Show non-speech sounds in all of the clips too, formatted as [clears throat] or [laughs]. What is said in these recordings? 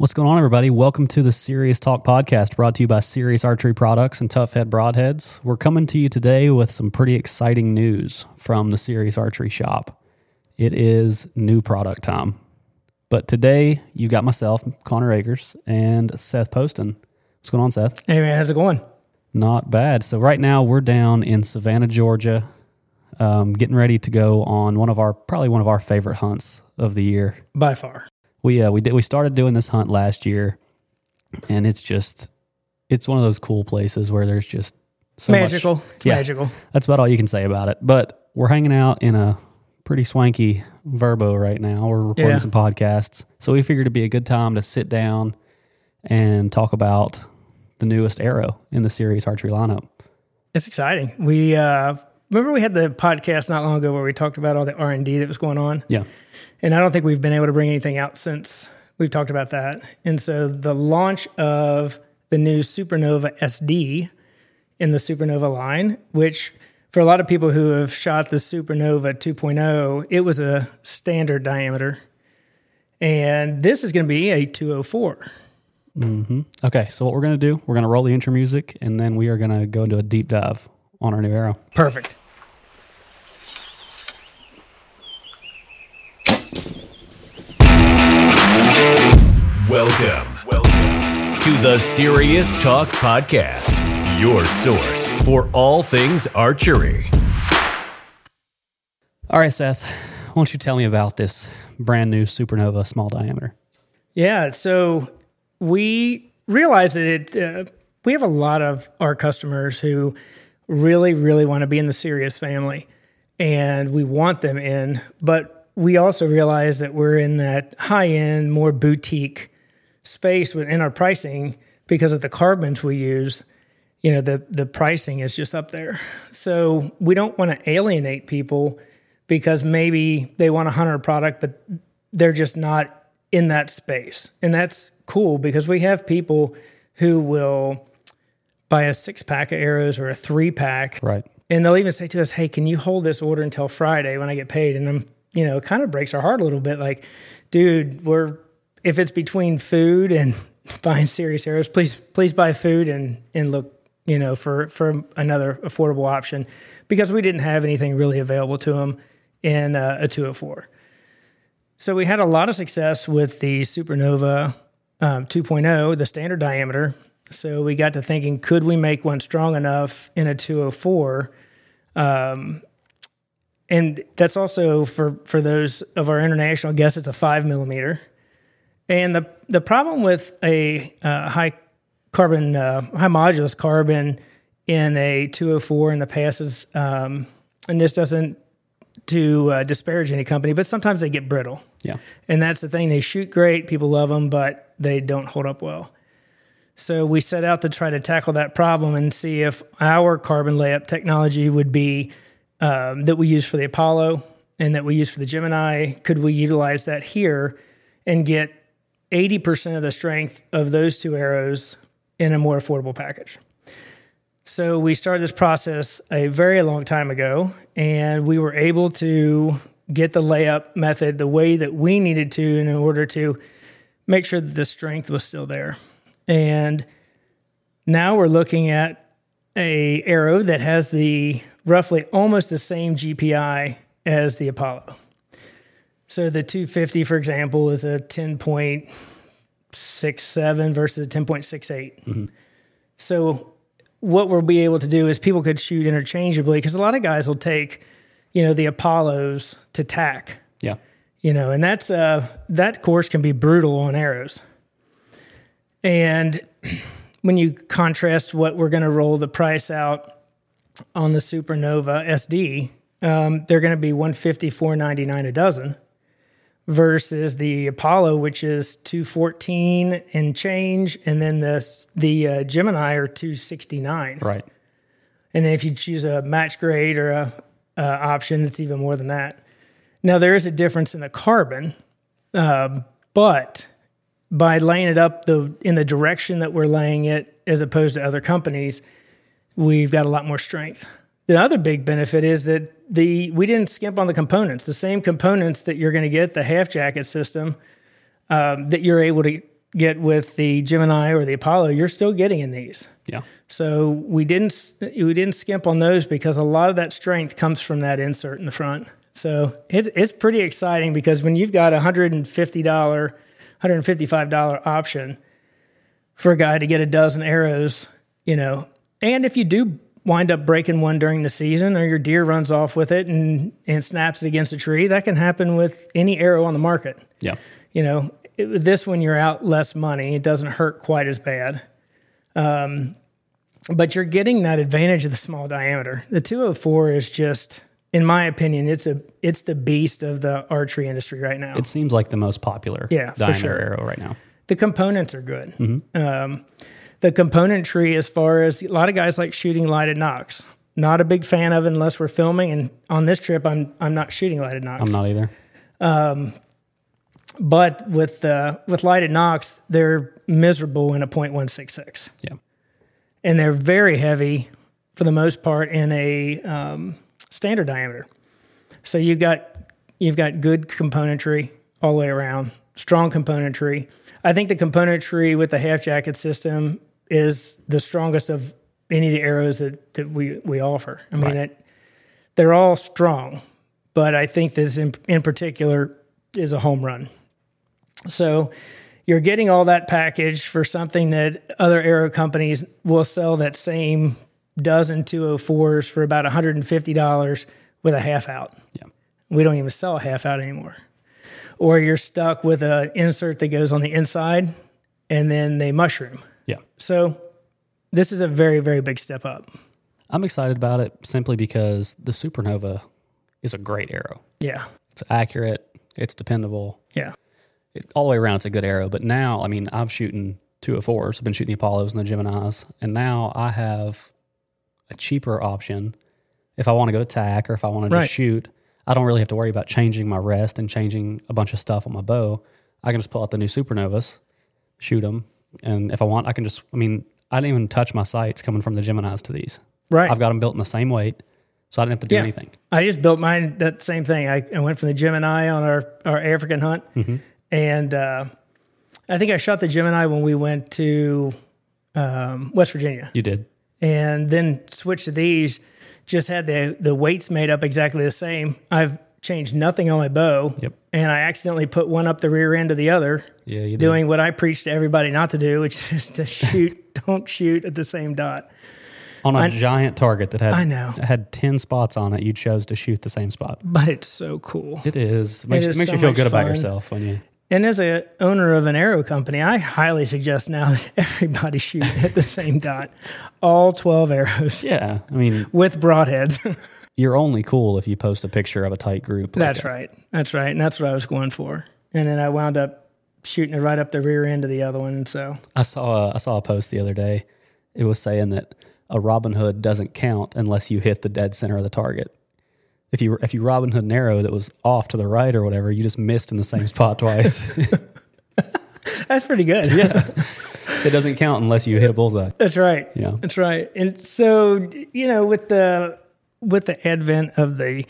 What's going on, everybody? Welcome to the Sirius Talk podcast brought to you by Sirius Archery Products and Tough Head Broadheads. We're coming to you today with some pretty exciting news from the Sirius Archery shop. It is new product time. But today, you got myself, Connor Akers, and Seth Poston. What's going on, Seth? Hey man, how's it going? Not bad. So, right now, we're down in Savannah, Georgia, um, getting ready to go on one of our, probably one of our favorite hunts of the year. By far. We uh, we did we started doing this hunt last year, and it's just it's one of those cool places where there's just so much- magical. It's Yeah. magical. that's about all you can say about it. But we're hanging out in a pretty swanky Vrbo right now. We're recording Yeah. some podcasts, so we figured it'd be a good time to sit down and talk about the newest arrow in the Sirius archery lineup. It's exciting. We uh remember we had the podcast not long ago where we talked about all the R and D that was going on. Yeah, And I don't think we've been able to bring anything out since we've talked about that. And so the launch of the new Supernova SD in the Supernova line, which for a lot of people who have shot the Supernova 2.0, it was a standard diameter. And this is going to be a 204. Mm-hmm. Okay, so what we're gonna do? We're gonna roll the intro music, and then we are gonna go into a deep dive on our new arrow. Perfect. Welcome, welcome to the Sirius Talk Podcast, your source for all things archery. All right, Seth, why don't you tell me about this brand new Supernova small diameter? Yeah, so we realize that it. Uh, we have a lot of our customers who really, really want to be in the Sirius family, and we want them in. But we also realize that we're in that high end, more boutique space within our pricing because of the carbons we use. You know, the the pricing is just up there. So we don't want to alienate people because maybe they want a hunter product, but they're just not in that space. And that's cool because we have people who will buy a six pack of arrows or a three pack. Right. And they'll even say to us, Hey, can you hold this order until Friday when I get paid? And I'm, you know, it kind of breaks our heart a little bit. Like, dude, we're, if it's between food and [laughs] buying Sirius arrows, please, please buy food and, and look, you know, for, for another affordable option because we didn't have anything really available to them in uh, a 204. So we had a lot of success with the Supernova um, 2.0, the standard diameter. So we got to thinking, could we make one strong enough in a 204? Um, and that's also for for those of our international guests, it's a five millimeter. And the the problem with a uh, high carbon, uh, high modulus carbon in a 204 in the past is, um, and this doesn't to uh, disparage any company, but sometimes they get brittle. Yeah. And that's the thing. They shoot great, people love them, but they don't hold up well. So we set out to try to tackle that problem and see if our carbon layup technology would be um, that we use for the Apollo and that we use for the Gemini. Could we utilize that here and get 80% of the strength of those two arrows in a more affordable package? So we started this process a very long time ago, and we were able to get the layup method the way that we needed to in order to make sure that the strength was still there. And now we're looking at a arrow that has the roughly almost the same GPI as the Apollo. So the 250, for example, is a 10.67 versus a 10.68. So what we'll be able to do is people could shoot interchangeably because a lot of guys will take, you know, the Apollos to TAC, Yeah. you know, and that's uh that course can be brutal on arrows. And [clears throat] when you contrast what we're going to roll the price out on the Supernova SD, um, they're going to be one fifty four ninety nine a dozen versus the Apollo, which is two fourteen and change, and then the the uh, Gemini are two sixty nine. Right. And then if you choose a match grade or a, a option, it's even more than that. Now there is a difference in the carbon, um, but by laying it up the in the direction that we're laying it, as opposed to other companies, we've got a lot more strength. The other big benefit is that the we didn't skimp on the components. The same components that you're going to get the half jacket system um, that you're able to get with the Gemini or the Apollo, you're still getting in these. Yeah. So we didn't we didn't skimp on those because a lot of that strength comes from that insert in the front. So it's it's pretty exciting because when you've got a hundred and fifty dollar, hundred and fifty five dollar option for a guy to get a dozen arrows, you know, and if you do wind up breaking one during the season or your deer runs off with it and and snaps it against a tree, that can happen with any arrow on the market. Yeah. You know, it, this one you're out less money, it doesn't hurt quite as bad. Um, but you're getting that advantage of the small diameter. The 204 is just, in my opinion, it's a it's the beast of the archery industry right now. It seems like the most popular Yeah, diameter sure. arrow right now. the components are good. Um, the componentry, as far as a lot of guys like shooting lighted nocks. Not a big fan of unless we're filming. And on this trip, I'm I'm not shooting lighted nocks. I'm not either. But with uh, with lighted nocks, they're miserable in a .166. Yeah. and they're very heavy for the most part in a um, standard diameter. So you've got you've got good componentry all the way around, strong componentry. I think the componentry with the half jacket system is the strongest of any of the arrows that, that we, we offer. I mean, Right. it, they're all strong, but I think this in, in particular is a home run. So you're getting all that package for something that other arrow companies will sell that same dozen 204s for about $150 with a half out. Yeah. We don't even sell a half out anymore. Or you're stuck with an insert that goes on the inside and then they mushroom. Yeah. So this is a very, very big step up. I'm excited about it simply because the Supernova is a great arrow. Yeah. It's accurate, it's dependable, Yeah. it, all the way around, it's a good arrow. But now, I mean, I'm shooting two of 204s, I've been shooting the Apollos and the Geminis, and now I have a cheaper option if I want to go to TAC or if I want to Right. just shoot. I don't really have to worry about changing my rest and changing a bunch of stuff on my bow. I can just pull out the new Supernovas, shoot them, and if I want, I can just. I mean, I didn't even touch my sights coming from the Geminis to these. Right. I've got them built in the same weight, so I didn't have to do Yeah. anything. I just built mine that same thing. I, I went from the Gemini on our, our African hunt. And uh, I think I shot the Gemini when we went to um, West Virginia. You did. and then switched to these. Just had the the weights made up exactly the same. I've changed nothing on my bow, Yep. and I accidentally put one up the rear end of the other, Yeah, doing what I preach to everybody not to do, which [laughs] is to shoot. [laughs] don't shoot at the same dot. on a giant target that had I know. had ten spots on it. You chose to shoot the same spot. But it's so cool. It is. Makes, is makes so you feel good about yourself when you. And as a owner of an arrow company, I highly suggest now that [laughs] everybody shoot at the same dot, all twelve arrows Yeah, I mean, with broadheads. You're only cool if you post a picture of a tight group. like That's that. right. That's right. And that's what I was going for. And then I wound up shooting it right up the rear end of the other one. So I saw a, I saw a post the other day. It was saying that a Robin Hood doesn't count unless you hit the dead center of the target. If you if you Robin Hood an arrow that was off to the right or whatever, you just missed in the same spot twice. [laughs] [laughs] that's pretty good. yeah, it doesn't count unless you hit a bullseye. That's right. Yeah. That's right. And so, you know, with the with the advent of the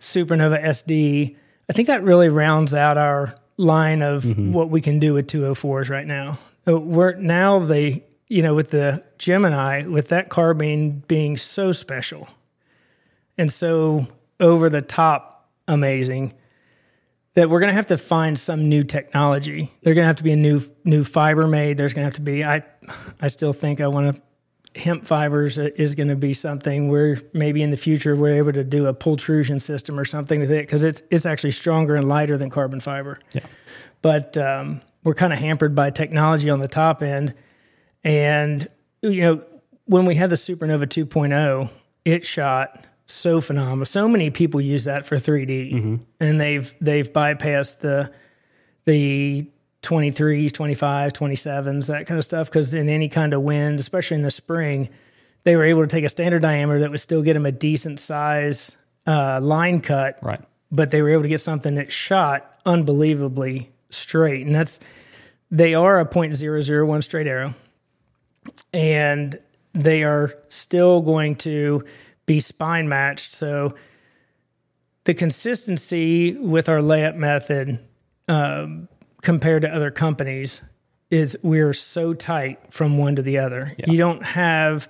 Supernova SD, I think that really rounds out our line of what we can do with 204s right now. Uh, We're now the you know with the Gemini with that carbine being so special and so over the top amazing that we're going to have to find some new technology. There's going to have to be a new new fiber made. There's going to have to be I I still think I want to hemp fibers is going to be something where maybe in the future we're able to do a pultrusion system or something with it because it's it's actually stronger and lighter than carbon fiber. Yeah. But um, we're kind of hampered by technology on the top end, and you know when we had the Supernova 2.0, it shot so phenomenal. So many people use that for 3D, and they've they've bypassed the the 23s, 25s, 27s, that kind of stuff. Because in any kind of wind, especially in the spring, they were able to take a standard diameter that would still get them a decent size uh, line cut, Right. but they were able to get something that shot unbelievably straight. And that's, they are a .001 straight arrow. And they are still going to be spine matched. So the consistency with our layup method um, compared to other companies is we're so tight from one to the other. You don't have,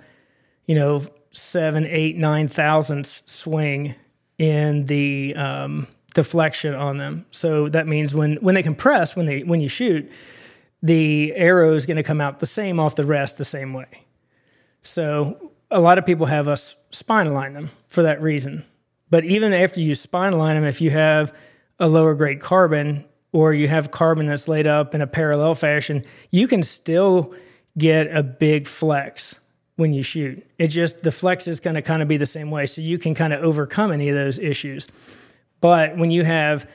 you know, seven, eight, nine thousandths swing in the um, deflection on them. So that means when when they compress, when they when you shoot, the arrow is going to come out the same off the rest the same way. So a lot of people have us spine align them for that reason. But even after you spine align them, if you have a lower grade carbon or you have carbon that's laid up in a parallel fashion, you can still get a big flex when you shoot. It just the flex is going to kind of be the same way, so you can kind of overcome any of those issues. But when you have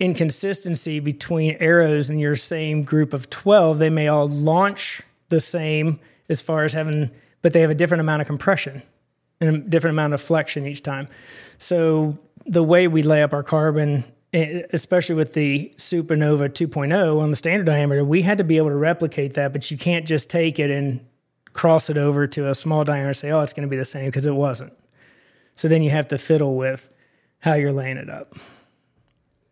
inconsistency between arrows in your same group of 12, they may all launch the same as far as having, but they have a different amount of compression and a different amount of flexion each time. So the way we lay up our carbon, especially with the Supernova 2.0 on the standard diameter, we had to be able to replicate that, but you can't just take it and cross it over to a small diameter and say, oh, it's going to be the same because it wasn't. So then you have to fiddle with how you're laying it up.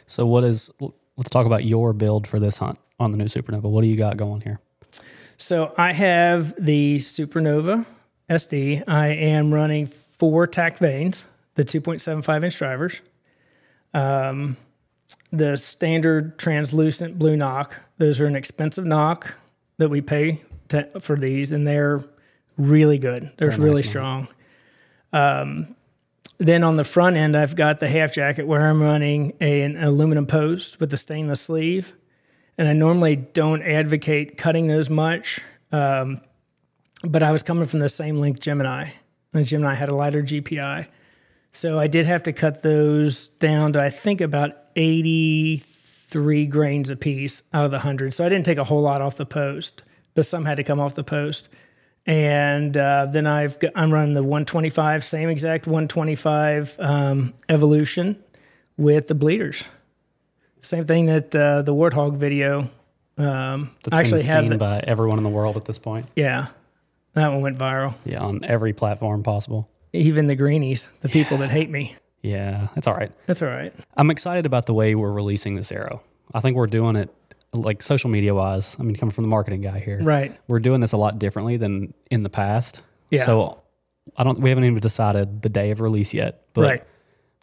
So what is? Let's talk about your build for this hunt on the new Supernova. What do you got going here? So I have the Supernova SD. I am running four TAC vanes, the 2.75 inch drivers. Um, the standard translucent blue nock. Those are an expensive nock that we pay to, for these, and they're really good. They're Very really nice, strong. Um, then on the front end, I've got the half jacket where I'm running a, an aluminum post with the stainless sleeve. And I normally don't advocate cutting those much, um, but I was coming from the same length Gemini. And Gemini had a lighter GPI. So I did have to cut those down to, I think, about 83 grains a piece out of the 100. So I didn't take a whole lot off the post, but some had to come off the post. And uh, then I've got, I'm running the 125, same exact 125 um, Evolution with the bleeders. Same thing that uh, the Warthog video. Um, That's I actually been seen the, by everyone in the world at this point. yeah, that one went viral. Yeah, on every platform possible. Even the greenies, the people that hate me. Yeah, that's all right. That's all right. I'm excited about the way we're releasing this arrow. I think we're doing it like social media wise. I mean, coming from the marketing guy here, Right. We're doing this a lot differently than in the past. Yeah. So I don't. We haven't even decided the day of release yet, but right.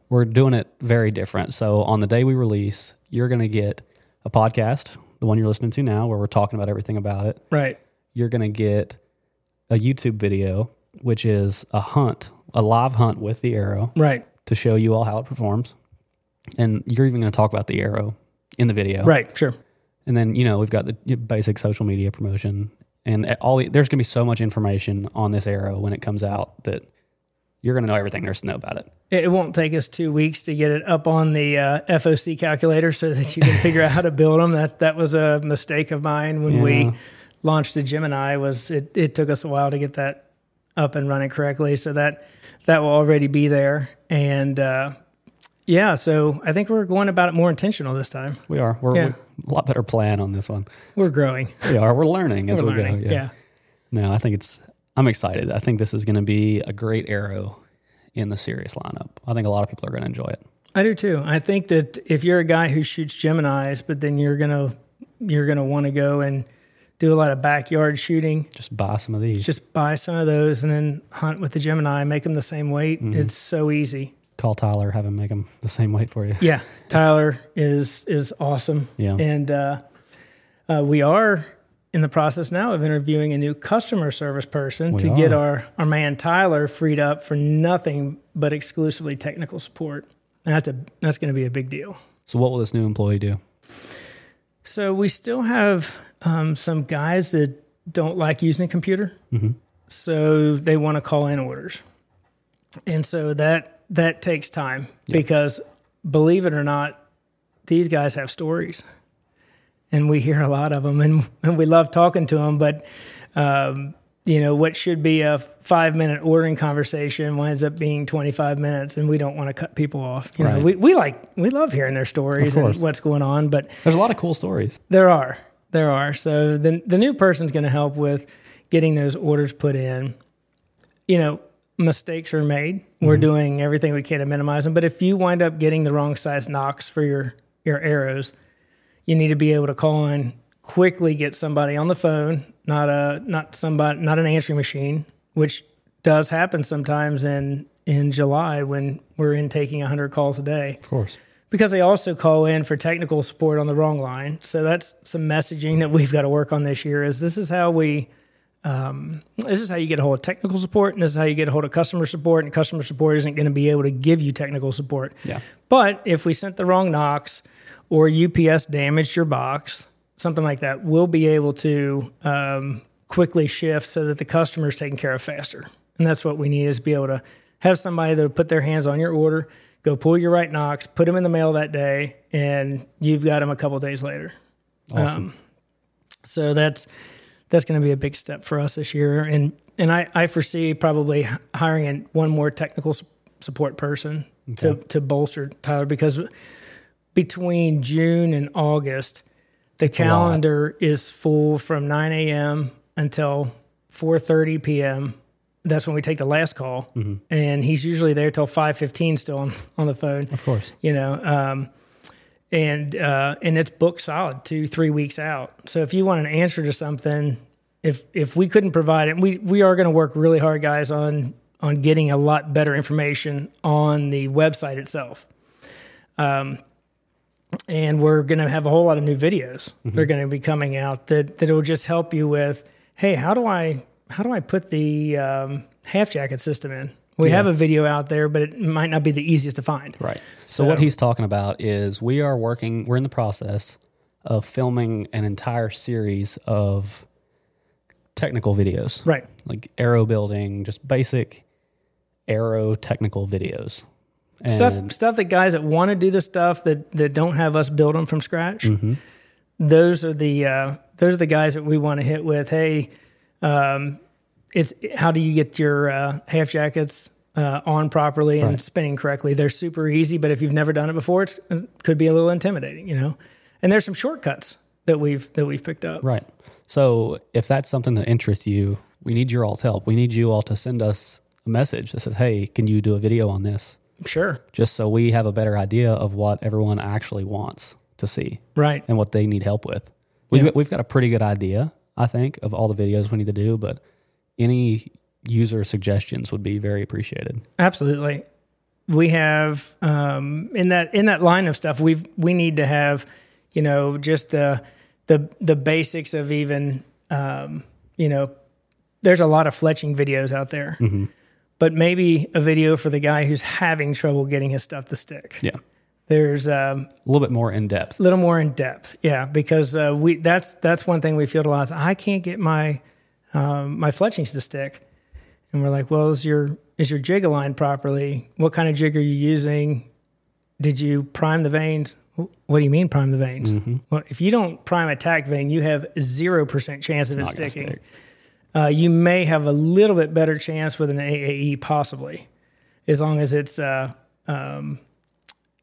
we're doing it very different. So on the day we release, you're going to get a podcast, the one you're listening to now, where we're talking about everything about it. Right. You're going to get a YouTube video, which is a hunt, a live hunt with the arrow Right. to show you all how it performs. And you're even going to talk about the arrow in the video. Right. Sure. And then, you know, we've got the basic social media promotion and all the, there's going to be so much information on this arrow when it comes out that you're going to know everything there's to know about it. It won't take us two weeks to get it up on the uh, FOC calculator so that you can figure out how to build them. That that was a mistake of mine when Yeah. we launched the Gemini. Was it, it took us a while to get that up and running correctly. So that that will already be there. And uh, yeah, so I think we're going about it more intentional this time. We are. We're, Yeah. we're a lot better plan on this one. We're growing. We are. We're learning as We're we learning. go. yeah. No, I think it's, I'm excited. I think this is going to be a great arrow in the Sirius lineup. I think a lot of people are going to enjoy it. I do too. I think that if you're a guy who shoots Gemini's, but then you're gonna you're gonna want to go and do a lot of backyard shooting, Just buy some of these. just buy some of those and then hunt with the Gemini, make them the same weight. Mm-hmm. It's so easy. Call Tyler, have him make them the same weight for you. Yeah, Tyler is is awesome. Yeah. and uh, uh, we are in the process now of interviewing a new customer service person We to get our our man Tyler freed up for nothing but exclusively technical support. And that's a that's going to be a big deal. So, what will this new employee do? So we still have um, some guys that don't like using a computer, Mhm. so they want to call in orders, and so that that takes time because believe it or not, these guys have stories, and we hear a lot of them, and, [laughs] and we love talking to them. But um, you know what should be a five minute ordering conversation winds up being twenty five minutes, and we don't want to cut people off. You know, we we like we love hearing their stories and what's going on, but There's a lot of cool stories. there are. There are. So the the new person's going to help with getting those orders put in. You know, mistakes are made. We're mm-hmm. doing everything we can to minimize them. But if you wind up getting the wrong size nocks for your your arrows, you need to be able to call in quickly get somebody on the phone, not a not somebody not an answering machine, which does happen sometimes in in July when we're in taking 100 calls a day Of course. Because they also call in for technical support on the wrong line. So that's some messaging that we've got to work on this year. Is this is how we, um, this is how you get a hold of technical support, and this is how you get a hold of customer support. And customer support isn't going to be able to give you technical support. Yeah. But if we sent the wrong nocks, or UPS damaged your box, something like that, we'll be able to um, quickly shift so that the customer is taken care of faster. And that's what we need is be able to have somebody that will put their hands on your order, go pull your right nocks, put them in the mail that day, and you've got them a couple days later. Um, awesome. So that's that's going to be a big step for us this year, and and I, I foresee probably hiring in one more technical support person to to bolster Tyler because between June and August, the calendar is full from 9 a.m. until 4:30 p.m. That's when we take the last call, Mm-hmm. and he's usually there till 5:15 still on, on the phone. Of course. you know um, and uh, and it's booked solid two three weeks out. So if you want an answer to something if if we couldn't provide it we we are going to work really hard guys on on getting a lot better information on the website itself. Um, and we're going to have a whole lot of new videos that are going to be coming out that that will just help you with hey how do i how do i put the um, half jacket system in we Yeah. have a video out there but it might not be the easiest to find Right. So, So- what he's talking about is we are working, we're in the process of filming an entire series of technical videos. right Like arrow building, just basic arrow technical videos. And stuff stuff that guys that want to do the stuff that that don't have us build them from scratch Mm-hmm. those are the uh, those are the guys that we want to hit with hey um, it's how do you get your uh, half jackets uh, on properly and Right. spinning correctly they're super easy but if you've never done it before it's, it could be a little intimidating you know and there's some shortcuts that we've that we've picked up Right. So if that's something that interests you, we need your all's help. We need you all to send us a message that says, "Hey, can you do a video on this?" sure Just so we have a better idea of what everyone actually wants to see right and what they need help with. We've, Yeah. we've got a pretty good idea, I think, of all the videos we need to do, but any user suggestions would be very appreciated. Absolutely. We have um, in that in that line of stuff. We we need to have, you know, just the the the basics of even, um, you know, there's a lot of fletching videos out there, but maybe a video for the guy who's having trouble getting his stuff to stick. Yeah. There's um, A little bit more in depth. a little more in depth, yeah, because uh, we that's that's one thing we field a lot. Is I can't get my um, my fletchings to stick, and we're like, well, is your is your jig aligned properly? What kind of jig are you using? Did you prime the vanes? What do you mean prime the vanes? Well, if you don't prime a TAC vane, you have zero percent chance of it sticking. stick. Uh, you may have a little bit better chance with an AAE, possibly, as long as it's, uh, um,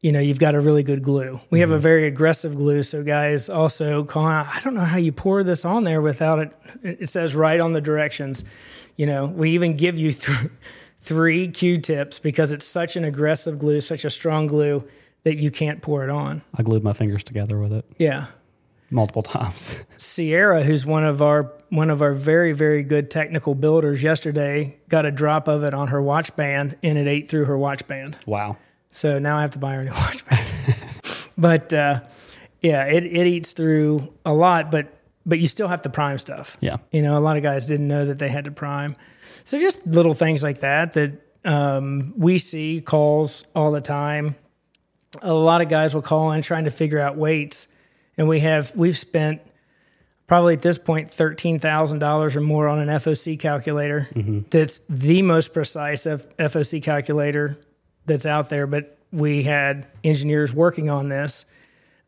you know, you've got a really good glue. We have a mm-hmm. very aggressive glue, so guys also call out. I don't know how you pour this on there without it. It says right on the directions. You know, we even give you th- [laughs] three Q-tips because it's such an aggressive glue, such a strong glue that you can't pour it on. I glued my fingers together with it Yeah. multiple times. [laughs] Sierra, who's one of our one of our very very good technical builders, yesterday got a drop of it on her watch band, and it ate through her watch band. wow. So now I have to buy her a new [laughs] watch band. but uh, yeah, it it eats through a lot, but but you still have to prime stuff. Yeah. You know, a lot of guys didn't know that they had to prime. So just little things like that that um, we see calls all the time. A lot of guys will call in trying to figure out weights, and we have we've spent probably at this point thirteen thousand dollars or more on an FOC calculator. That's the most precise F- FOC calculator that's out there. But we had engineers working on this,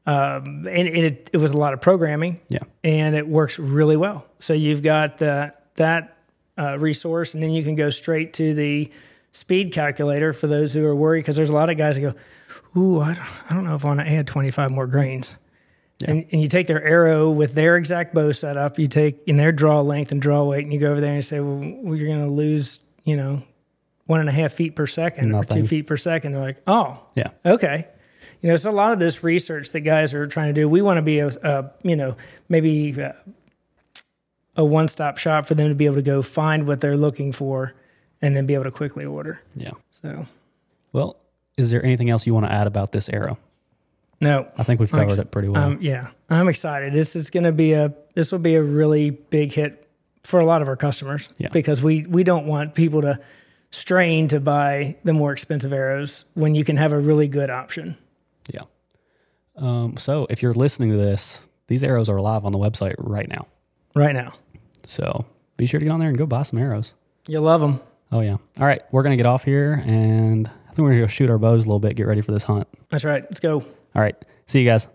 um, and it, it was a lot of programming Yeah. and it works really well. So you've got the, that uh, resource, and then you can go straight to the speed calculator for those who are worried because there's a lot of guys that go, "Ooh, I don't, I don't know if I want to add 25 more grains." And, and you take their arrow with their exact bow setup, you take in their draw length and draw weight, and you go over there and you say, "Well, well, you're going to lose, you know, one and a half feet per second or two feet per second. They're like, "Oh, Yeah. okay." you know, it's a lot of this research that guys are trying to do. We want to be a, a you know, maybe a, a one stop shop for them to be able to go find what they're looking for and then be able to quickly order. Yeah. So, Well, is there anything else you want to add about this arrow? no, I think we've covered ex- it pretty well. Um, yeah, I'm excited. This is going to be a this will be a really big hit for a lot of our customers Yeah. because we we don't want people to strain to buy the more expensive arrows when you can have a really good option. yeah. Um, so if you're listening to this, these arrows are live on the website right now. Right now, So be sure to get on there and go buy some arrows. you'll love them. Oh yeah. All right, we're gonna get off here, and I think we're gonna go shoot our bows a little bit, get ready for this hunt. That's right. Let's go. All right. See you guys.